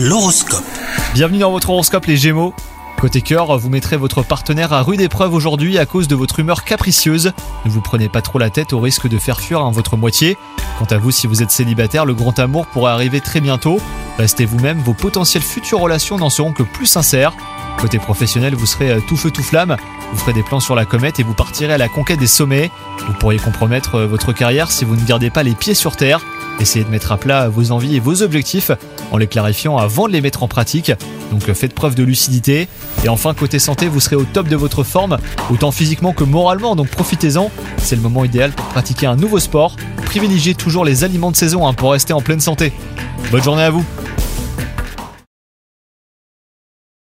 L'horoscope. Bienvenue dans votre horoscope les Gémeaux. Côté cœur, vous mettrez votre partenaire à rude épreuve aujourd'hui à cause de votre humeur capricieuse. Ne vous prenez pas trop la tête au risque de faire fuir hein, votre moitié. Quant à vous, si vous êtes célibataire, le grand amour pourrait arriver très bientôt. Restez vous-même, vos potentielles futures relations n'en seront que plus sincères. Côté professionnel, vous serez euh, tout feu tout flamme, vous ferez des plans sur la comète et vous partirez à la conquête des sommets. Vous pourriez compromettre euh, votre carrière si vous ne gardez pas les pieds sur terre. Essayez de mettre à plat vos envies et vos objectifs en les clarifiant avant de les mettre en pratique. Donc euh, faites preuve de lucidité. Et enfin, côté santé, vous serez au top de votre forme, autant physiquement que moralement, donc profitez-en. C'est le moment idéal pour pratiquer un nouveau sport. Privilégiez toujours les aliments de saison hein, pour rester en pleine santé. Bonne journée à vous